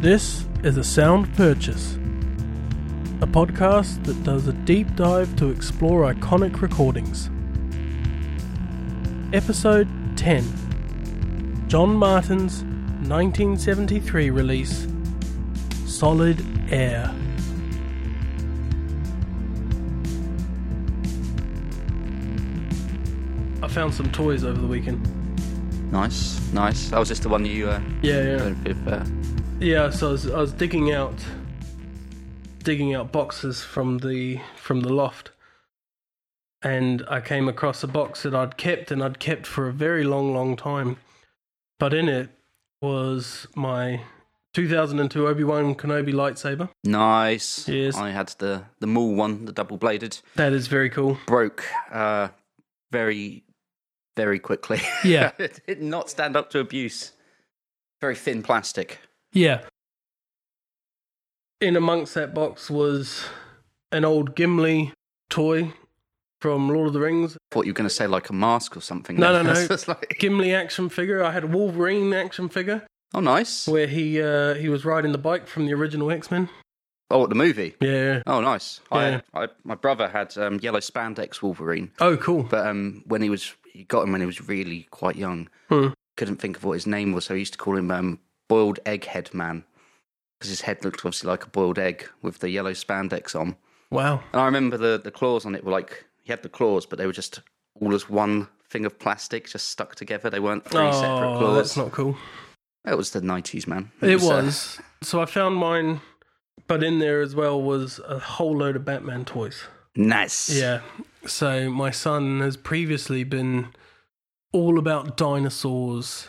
This is a sound purchase, a podcast that does a deep dive to explore iconic recordings. Episode 10 John Martyn's 1973 release, Solid Air. I found some toys over the weekend. Nice, nice. That was just the one you uh, Yeah, yeah. Uh, Yeah, so I was, I was digging out, digging out boxes from the from the loft, and I came across a box that I'd kept and I'd kept for a very long, long time. But in it was my 2002 Obi Wan Kenobi lightsaber. nice. Yes. I had the the Maul one, the double bladed. That is very cool. Broke uh, very, very quickly. Yeah. it did not stand up to abuse. Very thin plastic. Yeah. In amongst that box was an old Gimli toy from Lord of the Rings. Thought you were going to say like a mask or something. No, then. no, no. It's like- Gimli action figure. I had a Wolverine action figure. oh, nice. where he uh, he was riding the bike from the original X Men. Oh, the movie. Yeah. Oh, nice. Yeah. I, I, my brother had um, yellow spandex Wolverine, Oh, cool. but um, when he was, he got him when he was really quite young. Hmm. Couldn't think of what his name was, so he used to call him um, Boiled Egg Head Man because his head looked obviously like a boiled egg with the yellow spandex on. Wow. And I remember the the claws on it were like he had the claws, but they were just all as one thing of plastic, just stuck together. They weren't three separate Oh, claws. that's not cool. It was the nineties, man. It uh, was. So I found mine, but in there as well was a whole load of Batman toys. nice. Yeah. So my son has previously been all about dinosaurs.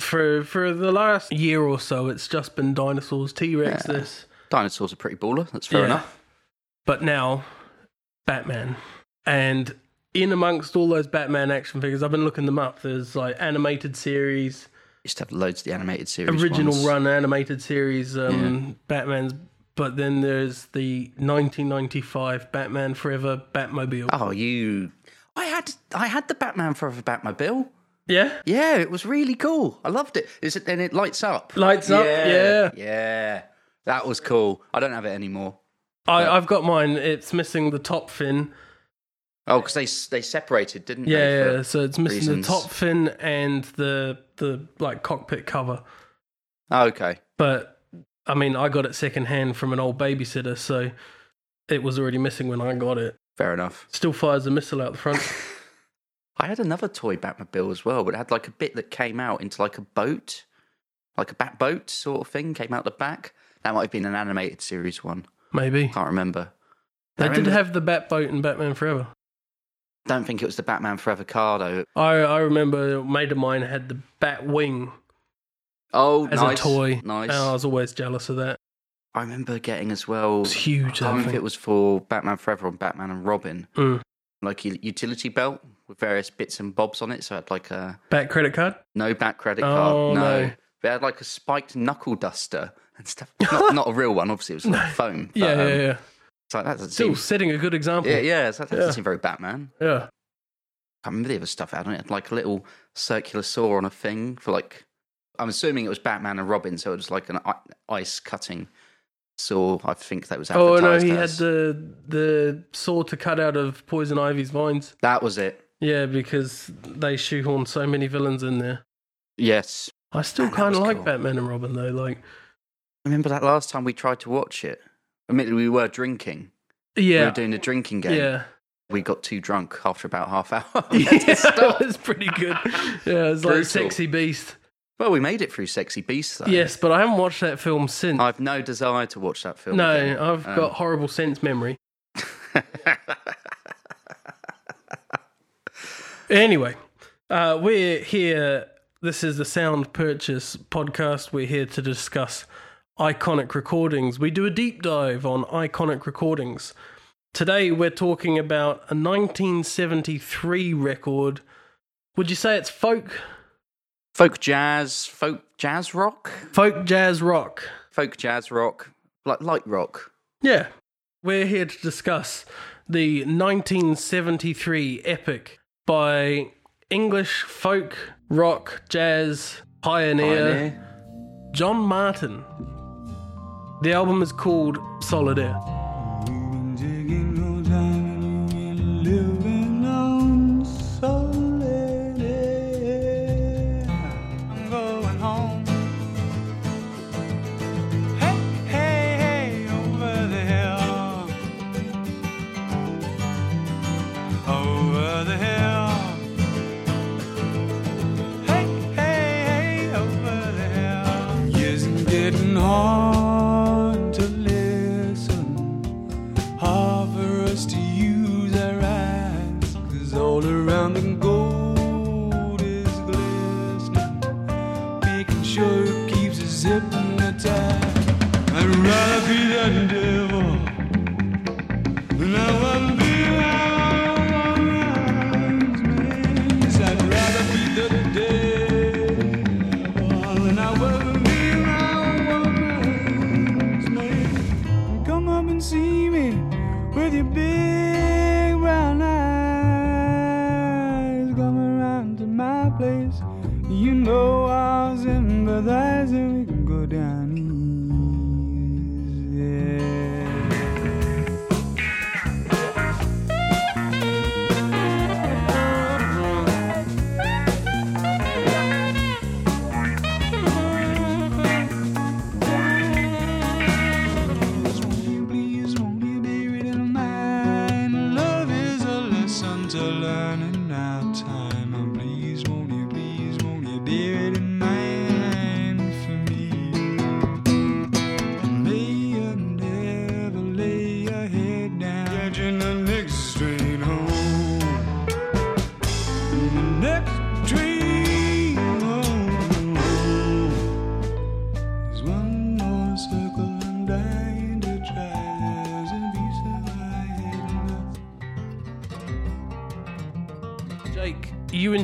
For for the last year or so, it's just been dinosaurs, T Rex, Yeah. this. Dinosaurs are pretty baller. That's fair Yeah. enough. But now, Batman. And in amongst all those Batman action figures, I've been looking them up. There's like animated series, Used to have loads of the animated series. original ones. run animated series, um, Batman's. But then there's the 1995 Batman Forever Batmobile. Oh, you! I had I had the Batman Forever Batmobile. Yeah, Yeah, it was really cool. I loved it. Is it? then it lights up. lights up. Yeah, yeah. That was cool. I don't have it anymore. I, I've got mine. It's missing the top fin. Oh, because they they separated, didn't Yeah, they? for yeah. So it's missing reasons. the top fin and the the like cockpit cover. Oh, okay. But I mean, I got it secondhand from an old babysitter, so it was already missing when I got it. Fair enough. Still fires a missile out the front. I had another toy Batmobile as well, but it had like a bit that came out into like a boat, like a bat boat sort of thing, came out the back. That might have been an animated series one. Maybe Can't remember. they I did have the Batboat in Batman Forever. Don't think it was the Batman Forever car though. I I remember a mate of mine had the Batwing Oh, as nice. a toy. Nice. And I was always jealous of that. I remember getting as well. It was huge. I remember if it was for Batman Forever or Batman and Robin, Mm. like a utility belt with various bits and bobs on it. So it had like a Bat credit card. no back credit Oh, card, no. no. But it had like a spiked knuckle duster and stuff. Not, not a real one, obviously. It was like foam. But, Yeah, um, yeah, yeah. It's like that doesn't Still seem. setting a good example. Yeah, yeah. So that doesn't Yeah. seem very Batman. yeah. I can't remember the other stuff had on it. It had like a little circular saw on a thing for like. I'm assuming it was Batman and Robin, so it was like an ice cutting saw. I think that was Oh no, he as. had the the saw to cut out of Poison Ivy's vines. That was it. Yeah, because they shoehorned so many villains in there. Yes. I still Man, that kind of was like cool. Batman and Robin though. Like, Remember that last time we tried to watch it? Admittedly, we were drinking. Yeah. We yeah, were doing a drinking game. yeah, We got too drunk after about half hour. yeah, We had to stop. it was pretty good. Yeah, it was like Sexy Beast. well, we made it through Sexy Beast, though. Yes, but I haven't watched that film since. I have no desire to watch that film. no, again. I've Um, got horrible sense memory. Anyway, uh, we're here. This is the Sound Purchase podcast. We're here to discuss iconic recordings. We do a deep dive on iconic recordings. Today, we're talking about a 1973 record. Would you say it's folk? folk jazz, folk jazz rock, Folk jazz rock. folk jazz rock, like light rock. Yeah. We're here to discuss the 1973 epic by English folk, rock, jazz pioneer, Pioneer. John Martyn. The album is called Solid Air.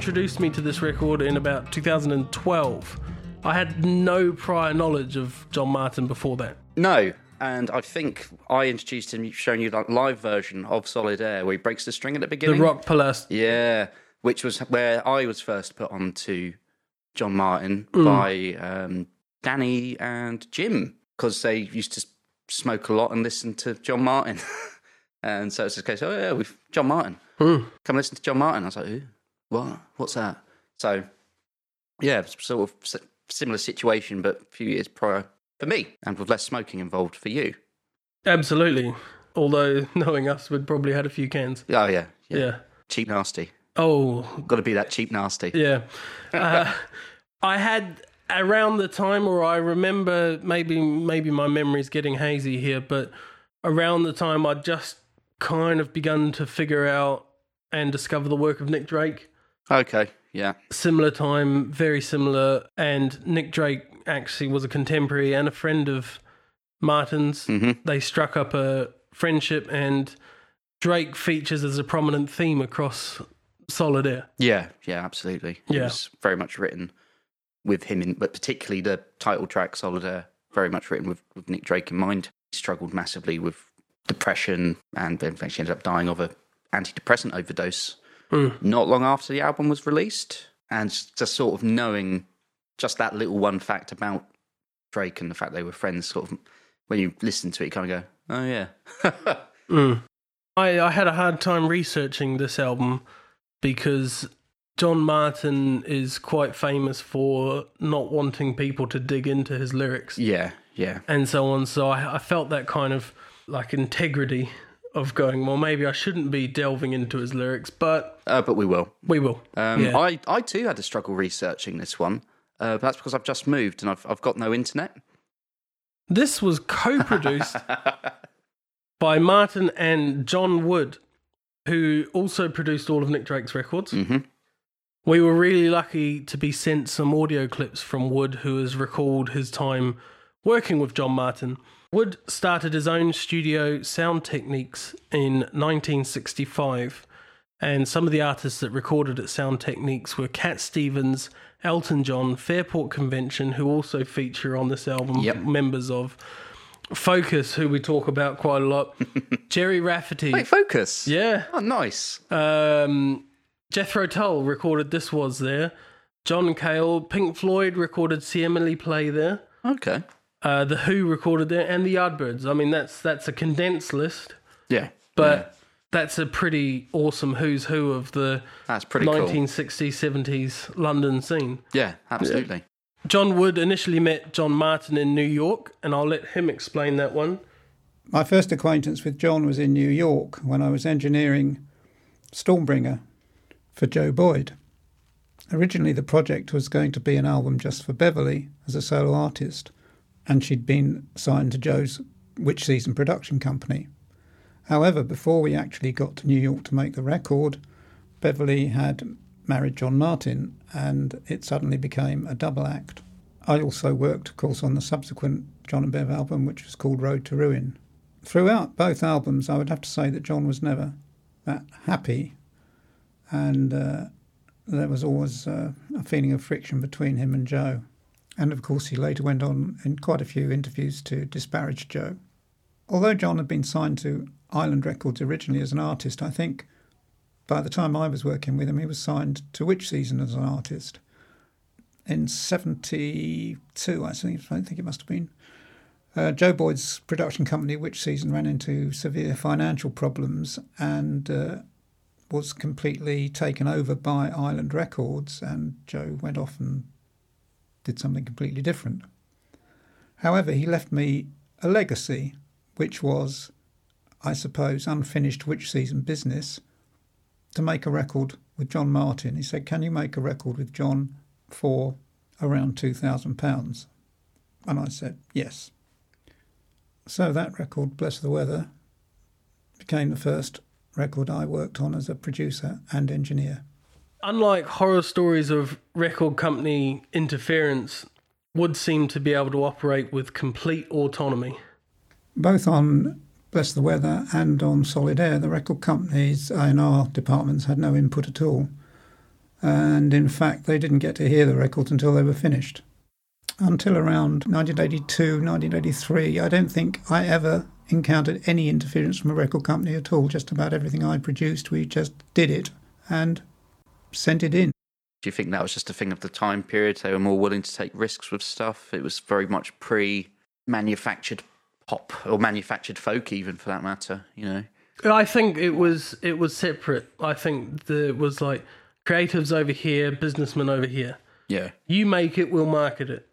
Introduced me to this record in about 2012. I had no prior knowledge of John Martyn before that. No, and I think I introduced him, showing you like live version of Solid Air where he breaks the string at the beginning. The. Rock Palast. Yeah, which was where I was first put on to John Martyn Mm. by um, Danny and Jim because they used to smoke a lot and listen to John Martyn. and so it's just a case, oh yeah, we've John Martyn. Mm. Come listen to John Martyn. I was like, who? What? What's that? So yeah, sort of similar situation, but a few years prior for me and with less smoking involved for you. Absolutely. Although, knowing us, we'd probably had a few cans. Oh yeah, yeah. Yeah. Cheap nasty. Oh, Got to be that cheap nasty. yeah. Uh, I had around the time, or I remember maybe maybe my memory's getting hazy here, but around the time I'd just kind of begun to figure out and discover the work of Nick Drake. Okay, yeah. Similar time, very similar, and Nick Drake actually was a contemporary and a friend of Martyn's. hmm They struck up a friendship, and Drake features as a prominent theme across Solid Air. Yeah, yeah, absolutely. It Yeah. was very much written with him in, but particularly the title track Solid Air, very much written with, with Nick Drake in mind. He struggled massively with depression and then eventually ended up dying of a antidepressant overdose Mm. not long after the album was released. And just sort of knowing just that little one fact about Drake and the fact they were friends, sort of when you listen to it, you kind of go, "Oh yeah." Mm. I, I had a hard time researching this album because John Martyn is quite famous for not wanting people to dig into his lyrics yeah, yeah. and so on. So I, I felt that kind of like integrity of going, well, maybe I shouldn't be delving into his lyrics, but Uh, but we will. we will. Um, Yeah. I, I too had a struggle researching this one. Uh, that's because I've just moved and I've, I've got no internet. This was co produced by Martyn and John Wood, who also produced all of Nick Drake's records. hmm We were really lucky to be sent some audio clips from Wood, who has recalled his time working with John Martyn. Wood started his own studio Sound Techniques in 1965, and some of the artists that recorded at Sound Techniques were Cat Stevens, Elton John, Fairport Convention, who also feature on this album, Yep. members of Focus, who we talk about quite a lot, Gerry Rafferty. Wait, focus. Yeah. Oh, nice. Um, Jethro Tull recorded This Was There. John Cale, Pink Floyd recorded See Emily Play there. Okay. Uh, the Who recorded there, and the Yardbirds. I mean, that's that's a condensed list, Yeah, but that's a pretty awesome who's who of the that's pretty cool. 1960s, 70s London scene. Yeah, absolutely. John Wood initially met John Martyn in New York, and I'll let him explain that one. My first acquaintance with John was in New York when I was engineering Stormbringer for Joe Boyd. Originally, the project was going to be an album just for Beverly as a solo artist, and she'd been signed to Joe's Witch Season production company. However, before we actually got to New York to make the record, Beverly had married John Martyn, and it suddenly became a double act. I also worked, of course, on the subsequent John and Bev album, which was called Road to Ruin. Throughout both albums, I would have to say that John was never that happy, and uh, there was always uh, a feeling of friction between him and Joe. And of course, he later went on in quite a few interviews to disparage Joe. Although John had been signed to Island Records originally as an artist, I think by the time I was working with him, he was signed to Witch Season as an artist. In 72, I think, I think it must have been. Uh, Joe Boyd's production company, Witch Season, ran into severe financial problems and uh, was completely taken over by Island Records, and Joe went off and did something completely different. However, he left me a legacy, which was, I suppose, unfinished Witch Season business to make a record with John Martyn. He said, Can you make a record with John for around £2,000? And I said, Yes. So that record, Bless the Weather, became the first record I worked on as a producer and engineer. Unlike horror stories of record company interference, Wood seemed to be able to operate with complete autonomy. Both on Bless the Weather and on Solid Air, the record companies A&R departments had no input at all. And in fact, they didn't get to hear the records until they were finished. Until around 1982, 1983, I don't think I ever encountered any interference from a record company at all. Just about everything I produced, we just did it and sent it in. Do you think that was just a thing of the time period? They were more willing to take risks with stuff. It was very much pre-manufactured pop or manufactured folk, even for that matter. You know. I think it was it was separate. I think there was like creatives over here, businessmen over here. Yeah. You make it, we'll market it.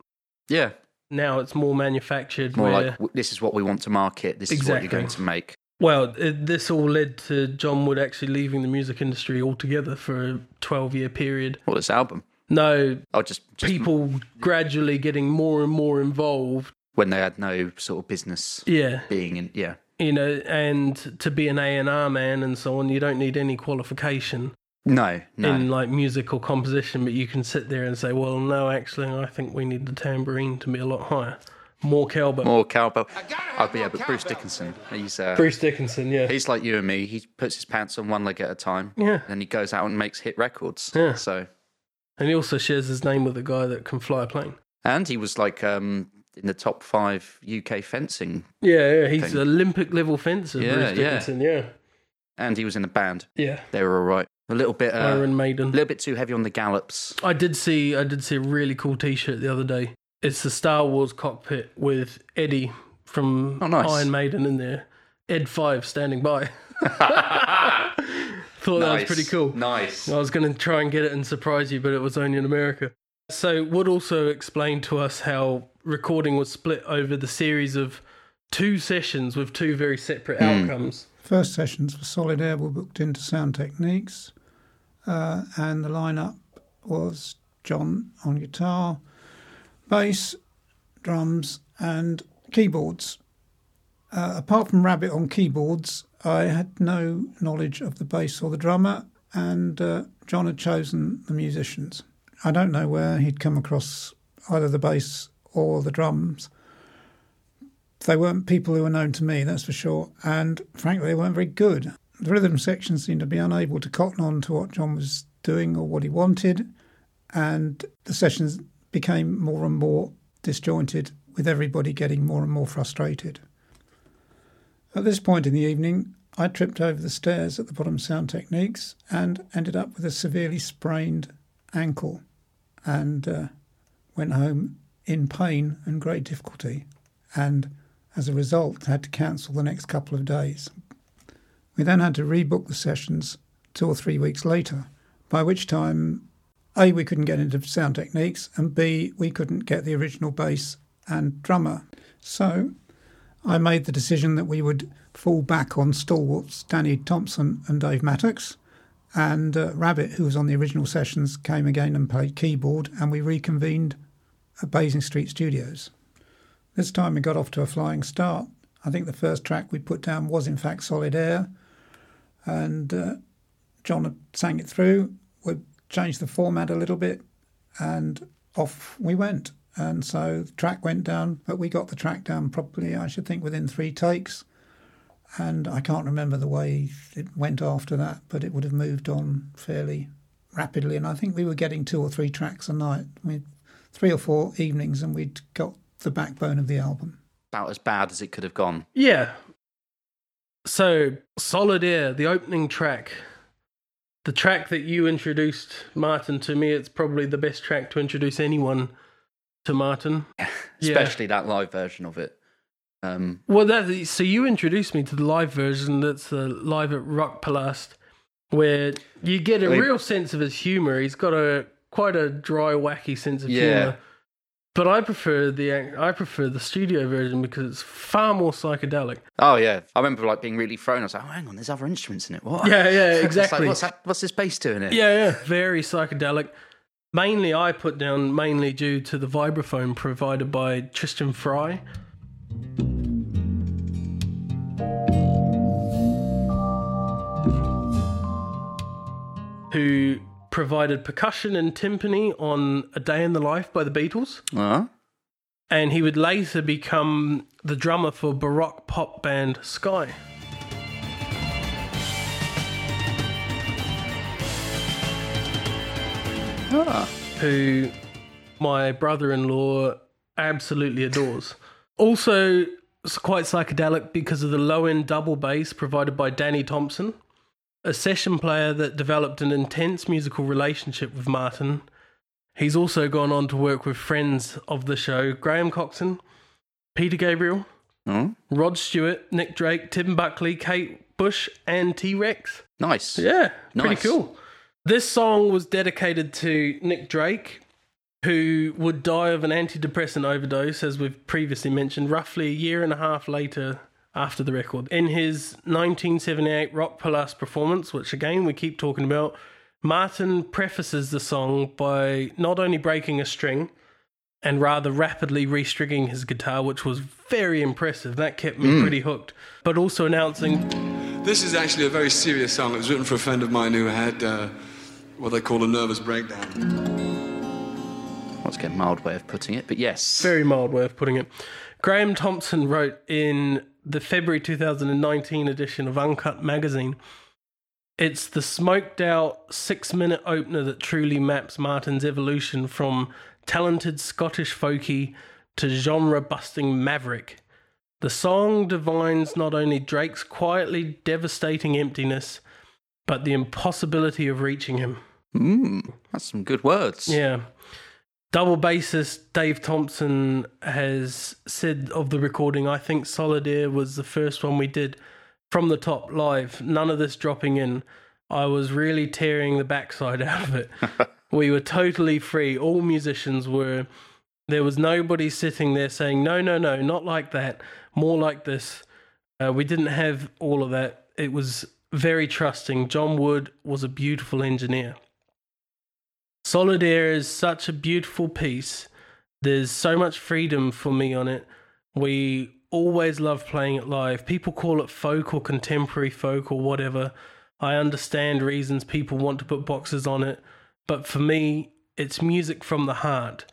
Yeah. Now it's more manufactured. More where, like this is what we want to market. This is what Exactly. you're going to make. Well, it, this all led to John Wood actually leaving the music industry altogether for a twelve-year period. Well, this album. No, Oh, just, just people gradually getting more and more involved. when they had no sort of business Yeah, being in. Yeah. you know, and to be an A and R man and so on, you don't need any qualification No. No. in like musical composition, but you can sit there and say, well, no, actually, I think we need the tambourine to be a lot higher, more cowbell. More cowbell. Oh, but yeah, but Bruce Dickinson. He's uh, Bruce Dickinson, yeah, he's like you and me. He puts his pants on one leg at a time. Yeah. And he goes out and makes hit records. Yeah. So and he also shares his name with a guy that can fly a plane. and he was like um in the top five UK fencing, Yeah, yeah, he's Thing. Olympic level fencer, Yeah, Bruce. Dickinson. Yeah, and he was in a band. yeah, They were all right. A little bit, uh, Iron a little bit too heavy on the gallops. I did see, I did see a really cool T-shirt the other day. It's the Star Wars cockpit with Eddie from Oh, nice. Iron Maiden in there. Ed Five standing by. Thought that was pretty cool. Nice. I was going to try and get it and surprise you, but it was only in America. So, Wood also explained to us how recording was split over the series of two sessions with two very separate outcomes. First sessions for Solid Air were booked into Sound Techniques, uh, and the lineup was John on guitar, bass, drums, and keyboards. Uh, apart from Rabbit on keyboards, I had no knowledge of the bass or the drummer, and uh, John had chosen the musicians. I don't know where he'd come across either the bass or the drums they weren't people who were known to me, that's for sure. And frankly, they weren't very good. The rhythm section seemed to be unable to cotton on to what John was doing or what he wanted. And the sessions became more and more disjointed, with everybody getting more and more frustrated. At this point in the evening, I tripped over the stairs at the bottom Sound Techniques and ended up with a severely sprained ankle and uh, went home in pain and great difficulty, and as a result had to cancel the next couple of days. We then had to rebook the sessions two or three weeks later, by which time A, we couldn't get into sound techniques, and B, we couldn't get the original bass and drummer. So I made the decision that we would fall back on stalwarts Danny Thompson and Dave Mattacks. And uh, Rabbit, who was on the original sessions, came again and played keyboard, and we reconvened at Basing Street Studios. This time we got off to a flying start. I think the first track we put down was, in fact, Solid Air, and uh, John sang it through. We changed the format a little bit, and off we went. And so the track went down, but we got the track down probably, I should think, within three takes. And I can't remember the way it went after that, but it would have moved on fairly rapidly. And I think we were getting two or three tracks a night. We three or four evenings, and we'd got the backbone of the album. About as bad as it could have gone. Yeah. So, Solid Air, the opening track, the track that you introduced Martyn to me, it's probably the best track to introduce anyone to Martyn. Yeah. Especially that live version of it. Um, Well, that so you introduced me to the live version. That's the live at Rock Palast, where you get a real sense of his humor. He's got a quite a dry, wacky sense of Yeah. humor. But I prefer the I prefer the studio version because it's far more psychedelic. oh yeah, I remember like being really thrown. I was like, oh, hang on, there's other instruments in it. What? Yeah, yeah, It's like, exactly. what's that? What's this bass doing here? Yeah, yeah, very psychedelic. Mainly, I put down mainly due to the vibraphone provided by Tristan Fry. Who provided percussion and timpani on A Day in the Life by the Beatles. Uh-huh. And he would later become the drummer for Baroque pop band Sky. Ah. who my brother-in-law absolutely adores. Also, it's quite psychedelic because of the low-end double bass provided by Danny Thompson, a session player that developed an intense musical relationship with Martyn. He's also gone on to work with friends of the show, Graham Coxon, Peter Gabriel, Oh, Rod Stewart, Nick Drake, Tim Buckley, Kate Bush, and T-Rex. nice. Yeah, pretty cool. This song was dedicated to Nick Drake, who would die of an antidepressant overdose, as we've previously mentioned, roughly a year and a half later after the record. In his 1978 Rock Palast performance, which again we keep talking about, Martyn prefaces the song by not only breaking a string and rather rapidly restringing his guitar, which was very impressive. That kept me pretty hooked, but also announcing This is actually a very serious song. It was written for a friend of mine who had uh, what they call a nervous breakdown. That's a mild way of putting it, but yes. Very mild way of putting it. Graham Thompson wrote in the February 2019 edition of Uncut magazine it's the smoked out six minute opener that truly maps Martyn's evolution from talented Scottish folkie to genre busting maverick. The song divines not only Drake's quietly devastating emptiness, but the impossibility of reaching him. Mm, that's some good words. Yeah. Double bassist Dave Thompson has said of the recording, I think Solid Air was the first one we did from the top live. None of this dropping in. I was really tearing the backside out of it. we were totally free. All musicians were. There was nobody sitting there saying, no, no, no, not like that, more like this. Uh, we didn't have all of that. It was very trusting. John Wood was a beautiful engineer. Solid Air is such a beautiful piece. There's so much freedom for me on it. We always love playing it live. People call it folk or contemporary folk or whatever. I understand reasons people want to put boxes on it, but for me, it's music from the heart.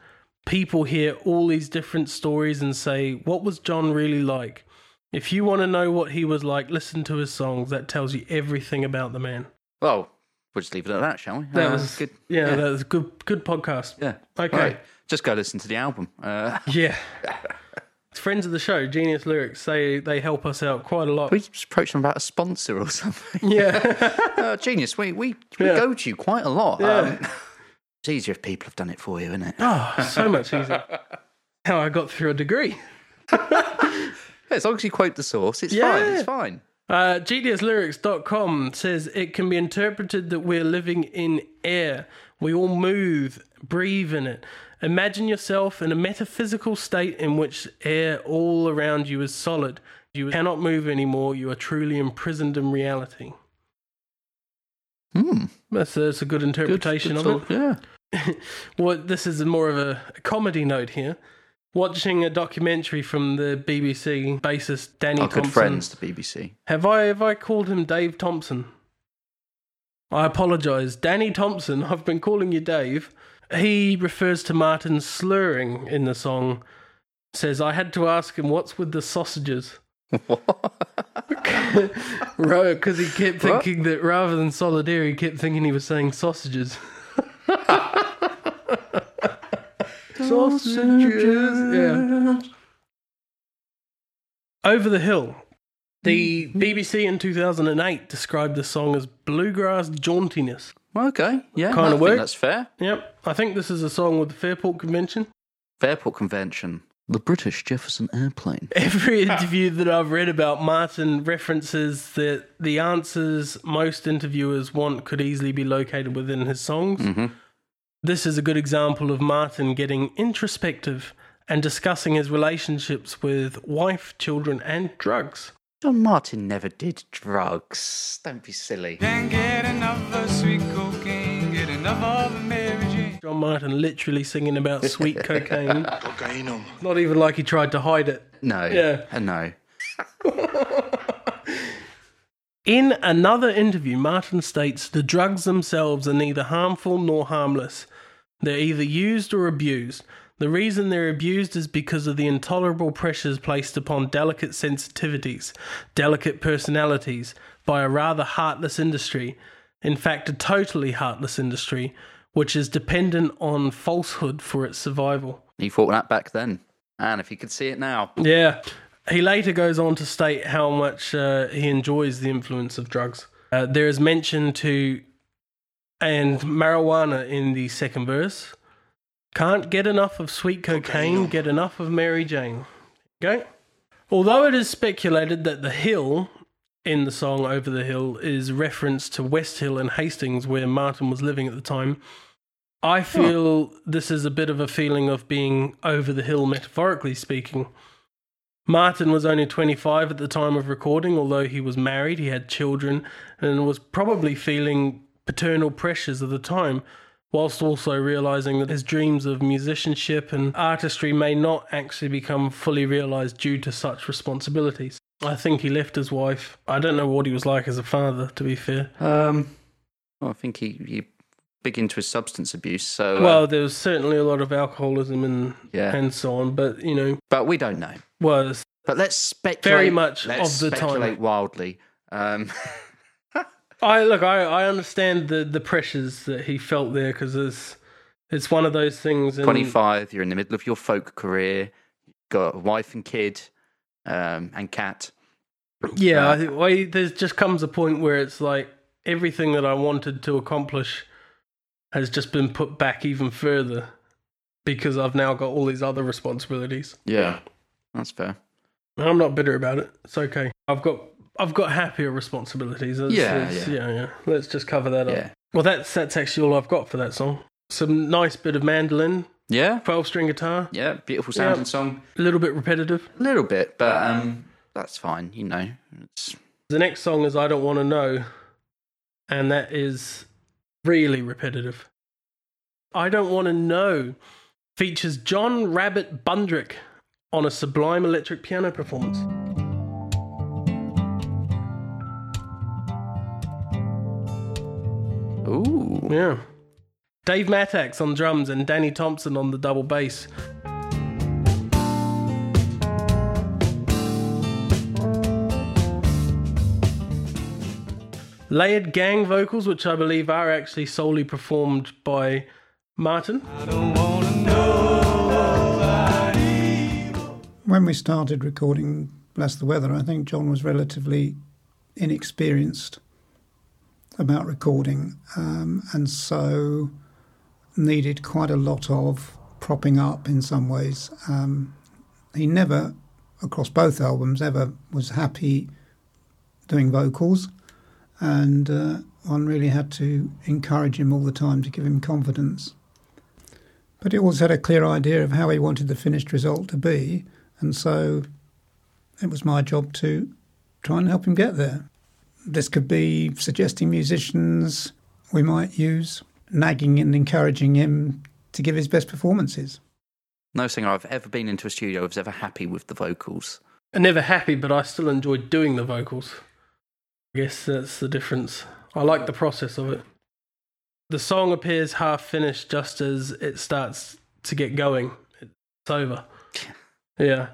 People hear all these different stories and say, What was John really like? If you want to know what he was like, listen to his songs. That tells you everything about the man. Well, we'll just leave it at that, shall we? That Uh, was good. Yeah, that was good. Good podcast. Yeah. Okay. Right. Just go listen to the album. Uh, Yeah. Friends of the show, Genius Lyrics, say they help us out quite a lot. we just approach them about a sponsor or something. Yeah. uh, genius, we, we, we Yeah. go to you quite a lot. Yeah. Um, it's easier if people have done it for you, isn't it? oh, so much easier. how I got through a degree. Yeah, as long as you quote the source, it's Yeah. fine. It's fine. Uh, GDSlyrics.com says it can be interpreted that we're living in air. We all move, breathe in it. Imagine yourself in a metaphysical state in which air all around you is solid. You cannot move anymore. You are truly imprisoned in reality. Hmm. That's, that's a good interpretation Good of it. Yeah. Well, this is more of a, a comedy note here. Watching a documentary from the BBC bassist Danny Our Thompson. good friends, the BBC. Have I have I called him Dave Thompson? I apologise. Danny Thompson, I've been calling you Dave. He refers to Martyn slurring in the song. Says, I had to ask him what's with the sausages. right, because he kept What? thinking that rather than solidaire, he kept thinking he was saying sausages. sausages, yeah. Over the Hill. The BBC in 2008 described the song as bluegrass jauntiness. Okay. Yeah. I think work. That's fair. Yep, I think this is a song with the Fairport Convention. Fairport Convention. The British Jefferson Airplane. Every interview that I've read about Martyn references that the answers most interviewers want could easily be located within his songs. Mhm. This is a good example of Martyn getting introspective and discussing his relationships with wife, children, and drugs. John Martyn never did drugs. Don't be silly. Can't get enough of sweet cocaine, get enough of Mary Jane. John Martyn literally singing about sweet cocaine. Cocainum. Not even like he tried to hide it. No. Yeah. Uh, no. In another interview, Martyn states the drugs themselves are neither harmful nor harmless. They're either used or abused. The reason they're abused is because of the intolerable pressures placed upon delicate sensitivities, delicate personalities, by a rather heartless industry. In fact, a totally heartless industry, which is dependent on falsehood for its survival. He thought that back then. And if he could see it now. Yeah. He later goes on to state how much uh, he enjoys the influence of drugs. Uh, there is mention to and marijuana in the second verse. Can't get enough of sweet cocaine, get enough of Mary Jane. Okay? Although it is speculated that the hill in the song Over the Hill is reference to West Hill and Hastings, where Martyn was living at the time, I feel this is a bit of a feeling of being over the hill, metaphorically speaking. Martyn was only 25 at the time of recording, although he was married, he had children, and was probably feeling paternal pressures of the time, whilst also realizing that his dreams of musicianship and artistry may not actually become fully realized due to such responsibilities. I think he left his wife. I don't know what he was like as a father, to be fair. Um, well, I think he, he big into his substance abuse. So, uh, Well, there was certainly a lot of alcoholism and Yeah. and so on, but you know, but we don't know. was But let's speculate. Very much let's of the time. speculate wildly. Um, I look. I, I understand the the pressures that he felt there because it's it's one of those things. And, 25, you're in the middle of your folk career, got a wife and kid, um, and cat. Yeah, Uh, I think well, there just comes a point where it's like everything that I wanted to accomplish has just been put back even further because I've now got all these other responsibilities. Yeah, that's fair. I'm not bitter about it. It's okay. I've got I've got happier responsibilities. Yeah, yeah. yeah, yeah. Let's just cover that up. Yeah, Well, that's that's actually all I've got for that song. Some nice bit of mandolin, yeah, twelve string guitar, yeah. Beautiful sounding Yeah. song. a little bit repetitive. A little bit, but um, that's fine. You know, it's The next song is I Don't Want to Know, and that is really repetitive. I Don't Want to Know features John Rabbit Bundrick on a sublime electric piano performance. Ooh. Yeah. Dave Mattacks on drums and Danny Thompson on the double bass. Layered gang vocals, which I believe are actually solely performed by Martyn. I don't wanna know. When we started recording Bless the Weather, I think John was relatively inexperienced about recording um, and so needed quite a lot of propping up in some ways. Um, he never, across both albums, ever was happy doing vocals, and uh, one really had to encourage him all the time to give him confidence. But he always had a clear idea of how he wanted the finished result to be, and so it was my job to try and help him get there. This could be suggesting musicians we might use, nagging and encouraging him to give his best performances. No singer I've ever been into a studio was ever happy with the vocals. I'm never happy, but I still enjoyed doing the vocals. I guess that's the difference. I like the process of it. The song appears half finished just as it starts to get going. It's over. Yeah.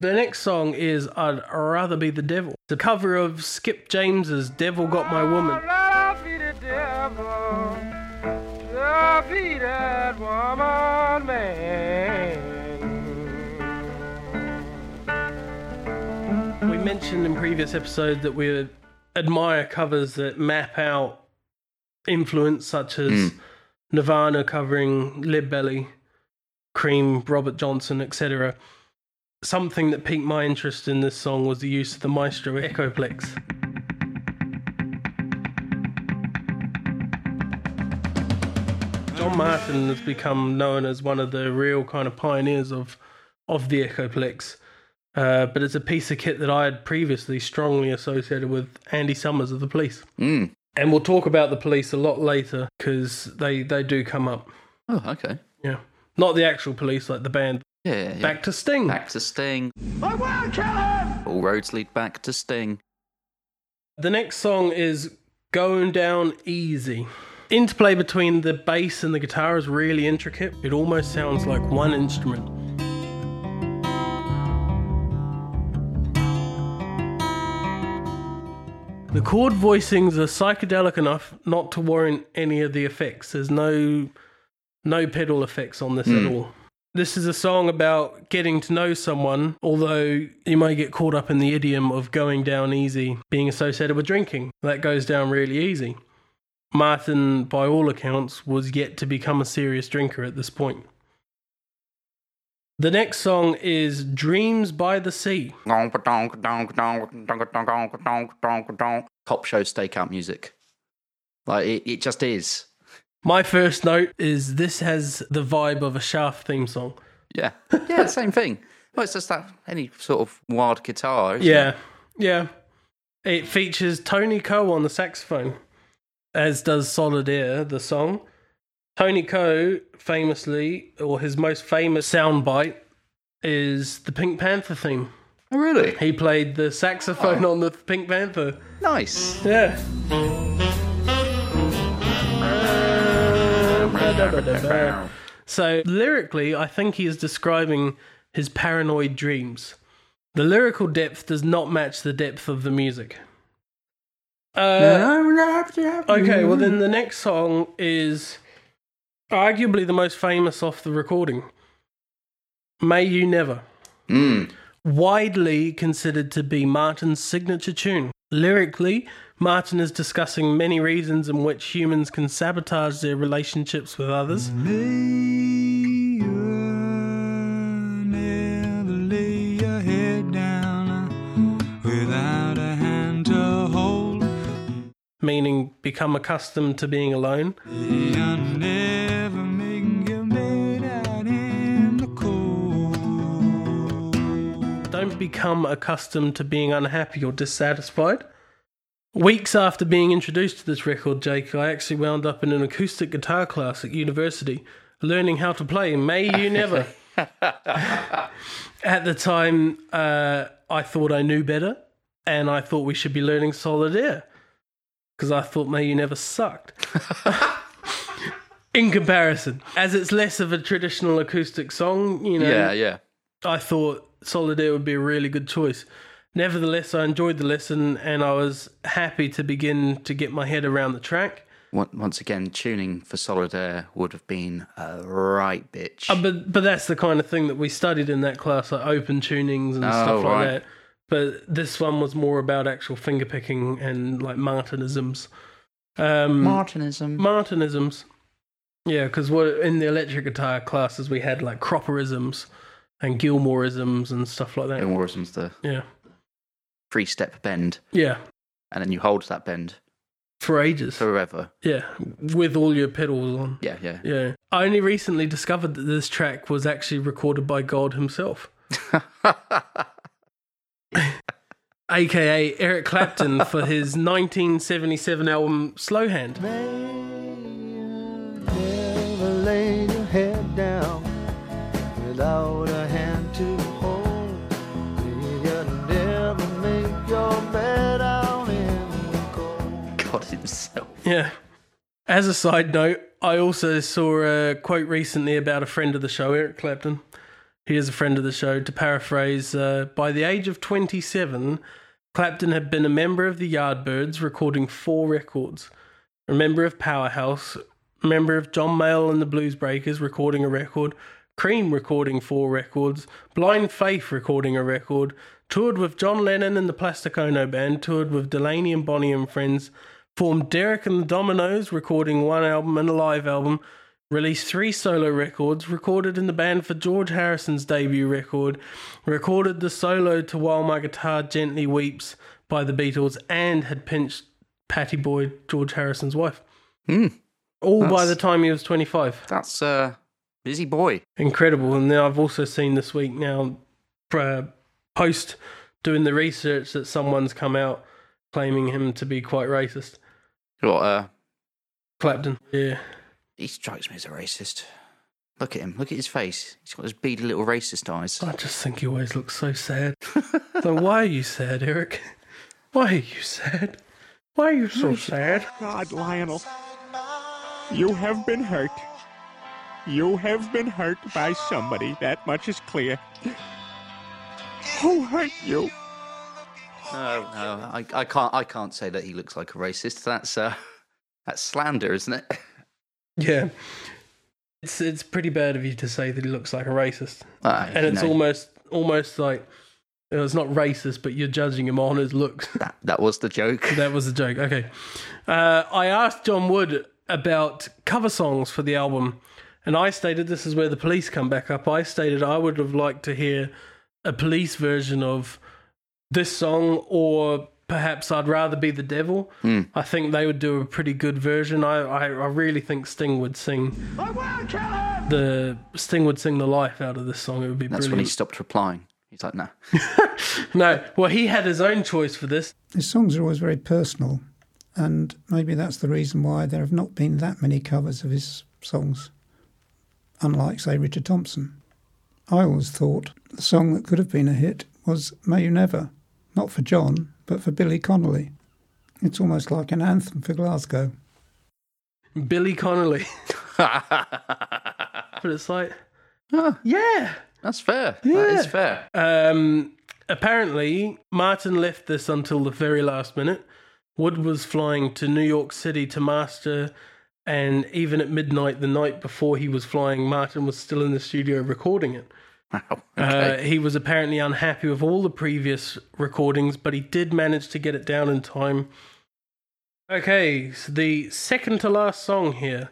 The next song is I'd Rather Be the Devil. It's a cover of Skip James's Devil Got My Woman. I'll be the devil. Be that woman, man. We mentioned in previous episodes that we admire covers that map out influence, such as hmm. Nirvana covering Lead Belly, Cream, Robert Johnson, etc. Something that piqued my interest in this song was the use of the Maestro Echoplex. John Martyn has become known as one of the real kind of pioneers of of the Echoplex. Uh, but it's a piece of kit that I had previously strongly associated with Andy Summers of the Police. Mm. And we'll talk about the Police a lot later because they, they do come up. Oh, okay. Yeah. Not the actual Police, like the band. Yeah, yeah, yeah. Back to Sting. Back to Sting. I will kill him! All roads lead back to Sting. The next song is Going Down Easy. Interplay between the bass and the guitar is really intricate. It almost sounds like one instrument. The chord voicings are psychedelic enough not to warrant any of the effects. There's no no pedal effects on this at hmm. all. This is a song about getting to know someone, although you may get caught up in the idiom of going down easy being associated with drinking. That goes down really easy. Martyn, by all accounts, was yet to become a serious drinker at this point. The next song is Dreams by the Sea. Cop show stakeout music. Like, it, it just is. My first note is this has the vibe of a Shaft theme song. Yeah. Yeah, same thing. Well, it's just that any sort of wild guitar. Yeah, it? yeah. It features Tony Coe on the saxophone, as does Solid Air, the song. Tony Coe, famously, or his most famous soundbite, is the Pink Panther theme. Oh, really? He played the saxophone oh. on the Pink Panther. Nice. Yeah. So, lyrically, I think he is describing his paranoid dreams. The lyrical depth does not match the depth of the music. Uh, okay, well, then the next song is arguably the most famous off the recording May You Never. Mm. Widely considered to be Martyn's signature tune. Lyrically, Martyn is discussing many reasons in which humans can sabotage their relationships with others. Meaning become accustomed to being alone. Become accustomed to being unhappy or dissatisfied. Weeks after being introduced to this record, Jake, I actually wound up in an acoustic guitar class at university learning how to play May You Never. at the time, uh, I thought I knew better and I thought we should be learning Solid Air because I thought May You Never sucked. in comparison, as it's less of a traditional acoustic song, you know, Yeah, yeah. I thought Solid Air would be a really good choice. Nevertheless, I enjoyed the lesson and I was happy to begin to get my head around the track. Once again, tuning for Solid Air would have been a right bitch. Uh, but but that's the kind of thing that we studied in that class, like open tunings and Oh, stuff like right. that. But this one was more about actual finger picking and like Martynisms. Um, Martynism. Martynisms. Yeah, because in the electric guitar classes we had like Cropperisms and Gilmourisms and stuff like that. Gilmourism's the Yeah, three step bend, yeah, and then you hold that bend for ages. forever. Yeah, with all your pedals on. Yeah, yeah. Yeah, I only recently discovered that this track was actually recorded by God himself, aka Eric Clapton, for his 1977 album Slow himself. Yeah. As a side note, I also saw a quote recently about a friend of the show, Eric Clapton. He is a friend of the show. To paraphrase, uh, by the age of 27, Clapton had been a member of the Yardbirds, recording four records. A member of Powerhouse, a member of John Mayall and the Blues Breakers, recording a record. Cream recording four records. Blind Faith recording a record. Toured with John Lennon and the Plastic Ono Band. Toured with Delaney and Bonnie and Friends formed Derek and the Dominos, recording one album and a live album, released three solo records, recorded in the band for George Harrison's debut record, recorded the solo to While My Guitar Gently Weeps by the Beatles, and had pinched Pattie Boyd, George Harrison's wife. Hmm. All by the time he was 25. That's uh, busy boy. Incredible. And then I've also seen this week now, uh, post doing the research, that someone's come out claiming him to be quite racist. What? Uh, Clapton. Yeah. he strikes me as a racist. Look at him. Look at his face. He's got those beady little racist eyes. I just think he always looks so sad. so why are you sad, Eric? Why are you sad? Why are you so sad? God, Lionel, you have been hurt. You have been hurt by somebody. That much is clear. Who hurt you? No, no, I, I can't. I can't say that he looks like a racist. That's uh, that's slander, isn't it? Yeah. It's it's pretty bad of you to say that he looks like a racist. Ah, And it's know, almost almost like you know, it's not racist, but you're judging him on his looks. that, that was the joke. that was the joke. Okay. Uh, I asked John Wood about cover songs for the album, and I stated this is where the police come back up. I stated I would have liked to hear a police version of this song, or perhaps I'd rather be the devil. Hmm. I think they would do a pretty good version. I, I, I really think Sting would sing I will kill him! the Sting would sing the life out of this song. It would be That's when he stopped replying. He's like, no. No, well, he had his own choice for this. His songs are always very personal, and maybe that's the reason why there have not been that many covers of his songs, unlike, say, Richard Thompson. I always thought the song that could have been a hit was May You Never, not for John, but for Billy Connolly. It's almost like an anthem for Glasgow. Billy Connolly. but it's like, Ah, yeah. that's fair. That Yeah. is fair. Um, apparently, Martyn left this until the very last minute. Wood was flying to New York City to master, and even at midnight the night before he was flying, Martyn was still in the studio recording it. Wow. Uh, he was apparently unhappy with all the previous recordings, but he did manage to get it down in time. Okay, so the second to last song here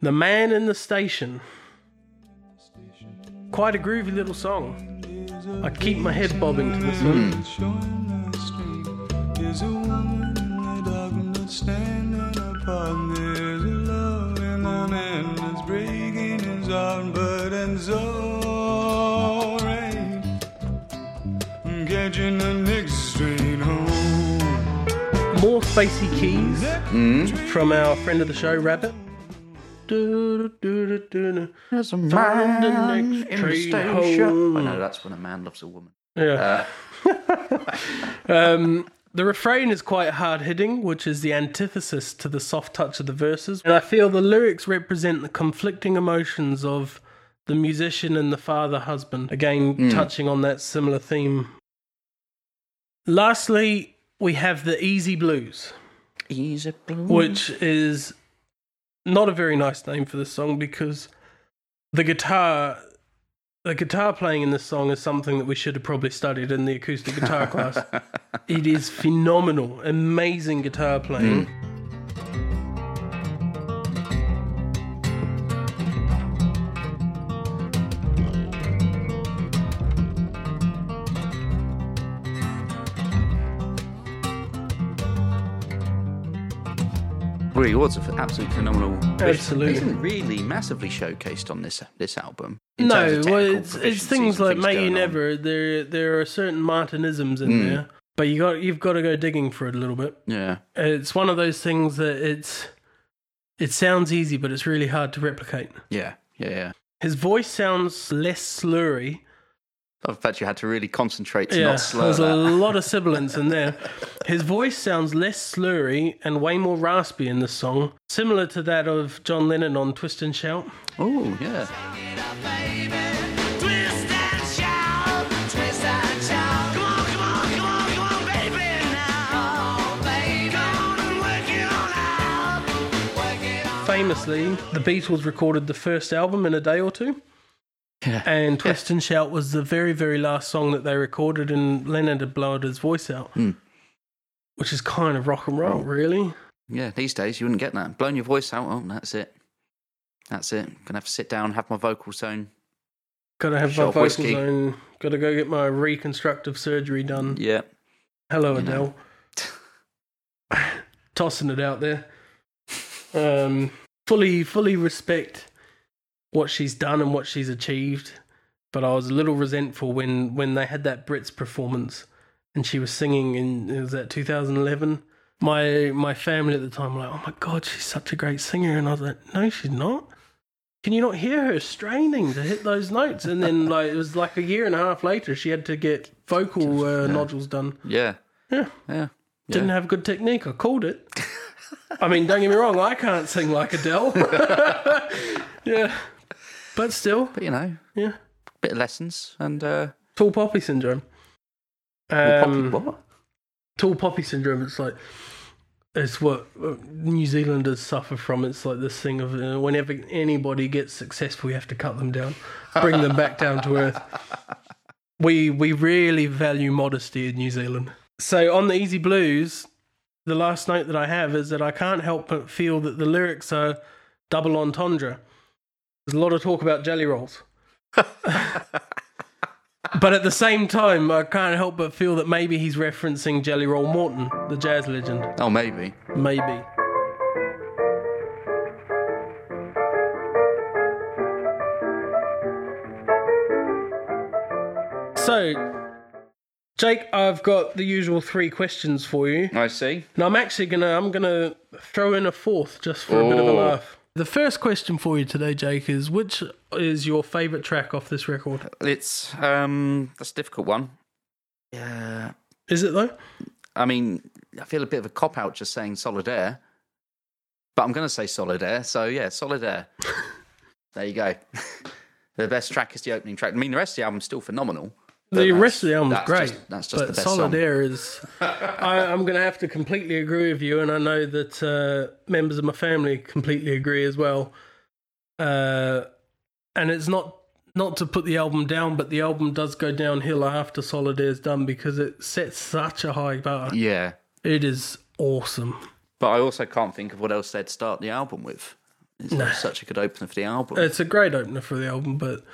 The Man in the Station. Quite a groovy little song. I keep my head bobbing to this one. Showing spacey keys Mm. from our friend of the show, Rabbit. Do-do-do-do-do-do. There's a Find the next in the station. home. I know that's when a man loves a woman. Yeah. um, the refrain is quite hard hitting, which is the antithesis to the soft touch of the verses. And I feel the lyrics represent the conflicting emotions of the musician and the father husband. Again, touching on that similar theme. Lastly, we have the Easy Blues, Easy blue. which is not a very nice name for this song because the guitar the guitar playing in this song is something that we should have probably studied in the acoustic guitar class. It is phenomenal, amazing guitar playing. Mm. He was an absolutely phenomenal. Absolutely. Isn't really massively showcased on this this album. No, well, it's, it's things like May You going on. Never. There, there are certain Martynisms in Mm. there, but you got you've got to go digging for it a little bit. Yeah, It's one of those things that it's it sounds easy, but it's really hard to replicate. yeah, yeah, yeah. His voice sounds less slurry. In fact, you had to really concentrate to Yeah, not slur there's that. a lot of sibilance in there. His voice sounds less slurry and way more raspy in this song, similar to that of John Lennon on Twist and Shout. Oh, yeah. Famously, the Beatles recorded the first album in a day or two. Yeah. And Twist and Shout was the very, very last song that they recorded, and Lennon had blown his voice out, Hmm. which is kind of rock and roll, really. Yeah, these days you wouldn't get that. Blowing your voice out, oh, that's it. That's it. Gonna have to sit down, have my vocal zone. Gotta have my of vocals whiskey. on. Gotta go get my reconstructive surgery done. Yeah. Hello, You. Adele. Tossing it out there. Um, fully, fully respect what she's done and what she's achieved, but I was a little resentful when when they had that Brits performance and she was singing in it was that 2011. My my family at the time were like, "Oh my god, she's such a great singer," and I was like, "No, she's not." Can you not hear her straining to hit those notes? And then, like, it was like a year and a half later, she had to get vocal uh, nodules done. Yeah. Yeah. Yeah. Didn't have good technique. I called it. I mean, don't get me wrong, I can't sing like Adele. yeah. But still, But you know, yeah. bit of lessons and uh Tall poppy syndrome. Um, poppy- what? tall poppy syndrome, it's like, it's what uh, New Zealanders suffer from. It's like this thing of uh, whenever anybody gets successful, you have to cut them down, bring them back down to earth. We, we really value modesty in New Zealand. So on the Easy Blues, the last note that I have is that I can't help but feel that the lyrics are double entendre. There's a lot of talk about jelly rolls. but at the same time, I can't help but feel that maybe he's referencing Jelly Roll Morton, the jazz legend. Oh maybe. Maybe. So, Jake, I've got the usual three questions for you. I see. Now I'm actually gonna I'm gonna throw in a fourth just for a bit of a laugh. The first question for you today, Jake, is which is your favourite track off this record? It's um that's a difficult one. Yeah. Is it though? I mean, I feel a bit of a cop out just saying Solid Air, But I'm gonna say Solid Air. so yeah, Solid Air. there you go. the best track is the opening track. I mean the rest of the album's still phenomenal. The rest of the album's that's great. Just, that's just but the best song. Solid Air is. I, I'm going to have to completely agree with you, and I know that uh, members of my family completely agree as well. Uh, and it's not not to put the album down, but the album does go downhill after Solid Air's done because it sets such a high bar. Yeah. It is awesome. But I also can't think of what else they'd start the album with. It's No. such a good opener for the album. It's a great opener for the album, but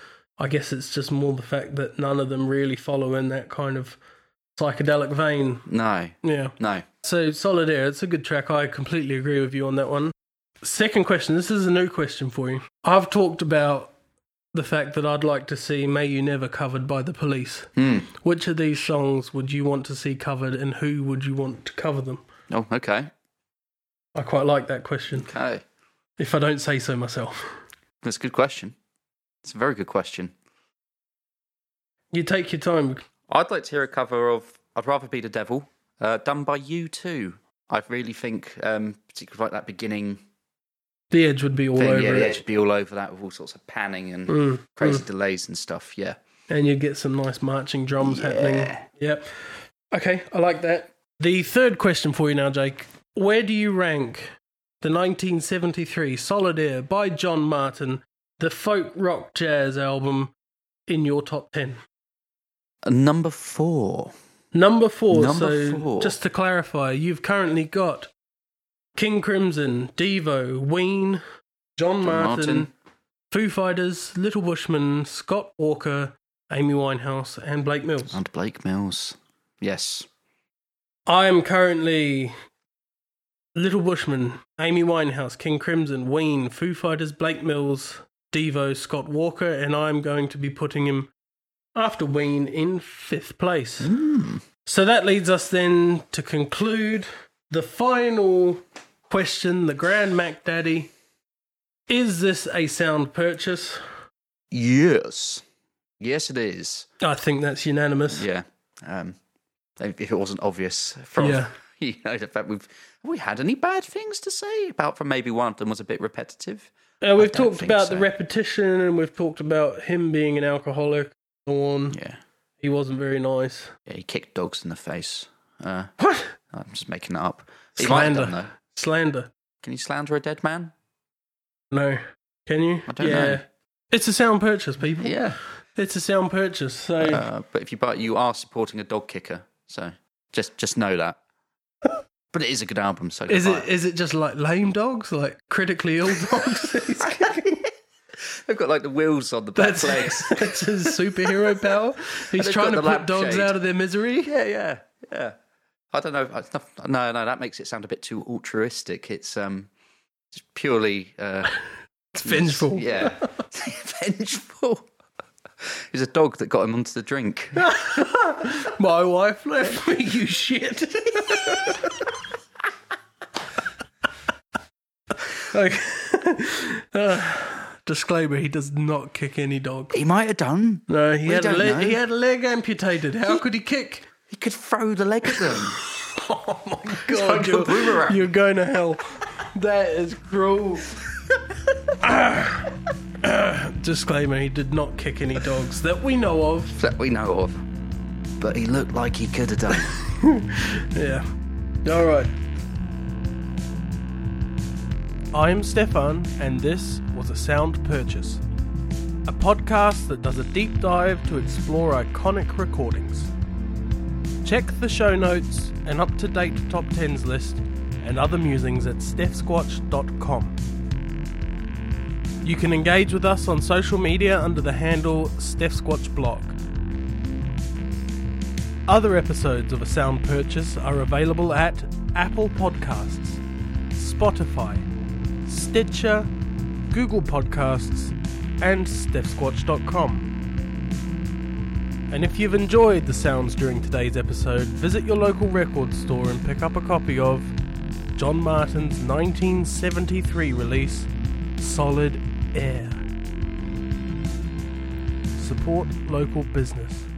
I guess it's just more the fact that none of them really follow in that kind of psychedelic vein. no, Yeah. no. So Solid Air, it's a good track. I completely agree with you on that one. Second question. This is a new question for you. I've talked about the fact that I'd like to see "May You Never" covered by the Police. Hmm. Which of these songs would you want to see covered, and who would you want to cover them? Oh, okay. I quite like that question. Okay. If I don't say so myself, That's a good question. It's a very good question. you take your time. I'd like to hear a cover of I'd Rather Be the Devil, uh, done by U2. I really think, um, particularly like that beginning The Edge would be all thing, over yeah, the it, edge would be all over that with all sorts of panning and Mm, crazy delays and stuff. Yeah. and you get some nice marching drums happening. Yeah. Yep. Okay, I like that. The third question for you now, Jake. Where do you rank the 1973 Solid Air by John Martyn, the folk rock jazz album, in your top 10? Uh, Number four. Number four. Number so, four. just to clarify, you've currently got King Crimson, Devo, Ween, John, John Martyn, Martyn. Foo Fighters, Little Bushman, Scott Walker, Amy Winehouse, and Blake Mills. And Blake Mills. Yes. I am currently Little Bushman, Amy Winehouse, King Crimson, Ween, Foo Fighters, Blake Mills, Devo, Scott Walker, and I'm going to be putting him after Ween in fifth place. So that leads us then to conclude the final question, the Grand Mac Daddy. Is this a sound purchase? Yes. Yes, it is. I think that's unanimous. Yeah. Um, if it wasn't obvious from Yeah. you know the fact we've we had any bad things to say about from maybe one of them was a bit repetitive. Uh, we've talked about so. the repetition and we've talked about him being an alcoholic on. Yeah. He wasn't very nice. Yeah, he kicked dogs in the face. Uh, What? I'm just making that up. He Slander. done. Slander. Can you slander a dead man? No. Can you? I don't yeah. know. It's a sound purchase, people. Yeah. It's a sound purchase. So Uh, but if you buy, you are supporting a dog kicker. So just just know that. But it is a good album. So is it is it just like lame dogs, like critically ill dogs? They've got like the wheels on the back that's, legs. that's his superhero power. He's trying to put dogs out of their misery. Yeah, yeah, yeah. I don't know. not- No, no, that makes it sound a bit too altruistic. It's um, just purely uh, It's vengeful. Yeah, vengeful. He's a dog that got him onto the drink. My wife left me, you shit. okay. Uh, disclaimer: He does not kick any dog. He might have done. No, he had a don't leg, he had a leg amputated. How could he kick? He could throw the leg at them. Oh my god, a you're, you're going to hell. That is cruel. Disclaimer: He did not kick any dogs that we know of. that we know of. But he looked like he could have done. Yeah. All right. I'm Stefan, and this was a sound purchase. A podcast that does a deep dive to explore iconic recordings. Check the show notes and up to date top 10s list and other musings at steffsquatch.com. You can engage with us on social media under the handle StephSquatchBlog. Other episodes of A Sound Purchase are available at Apple Podcasts, Spotify, Stitcher, Google Podcasts, and StephSquatch.com. And if you've enjoyed the sounds during today's episode, visit your local record store and pick up a copy of John Martyn's 1973 release, Solid Air. Support local business.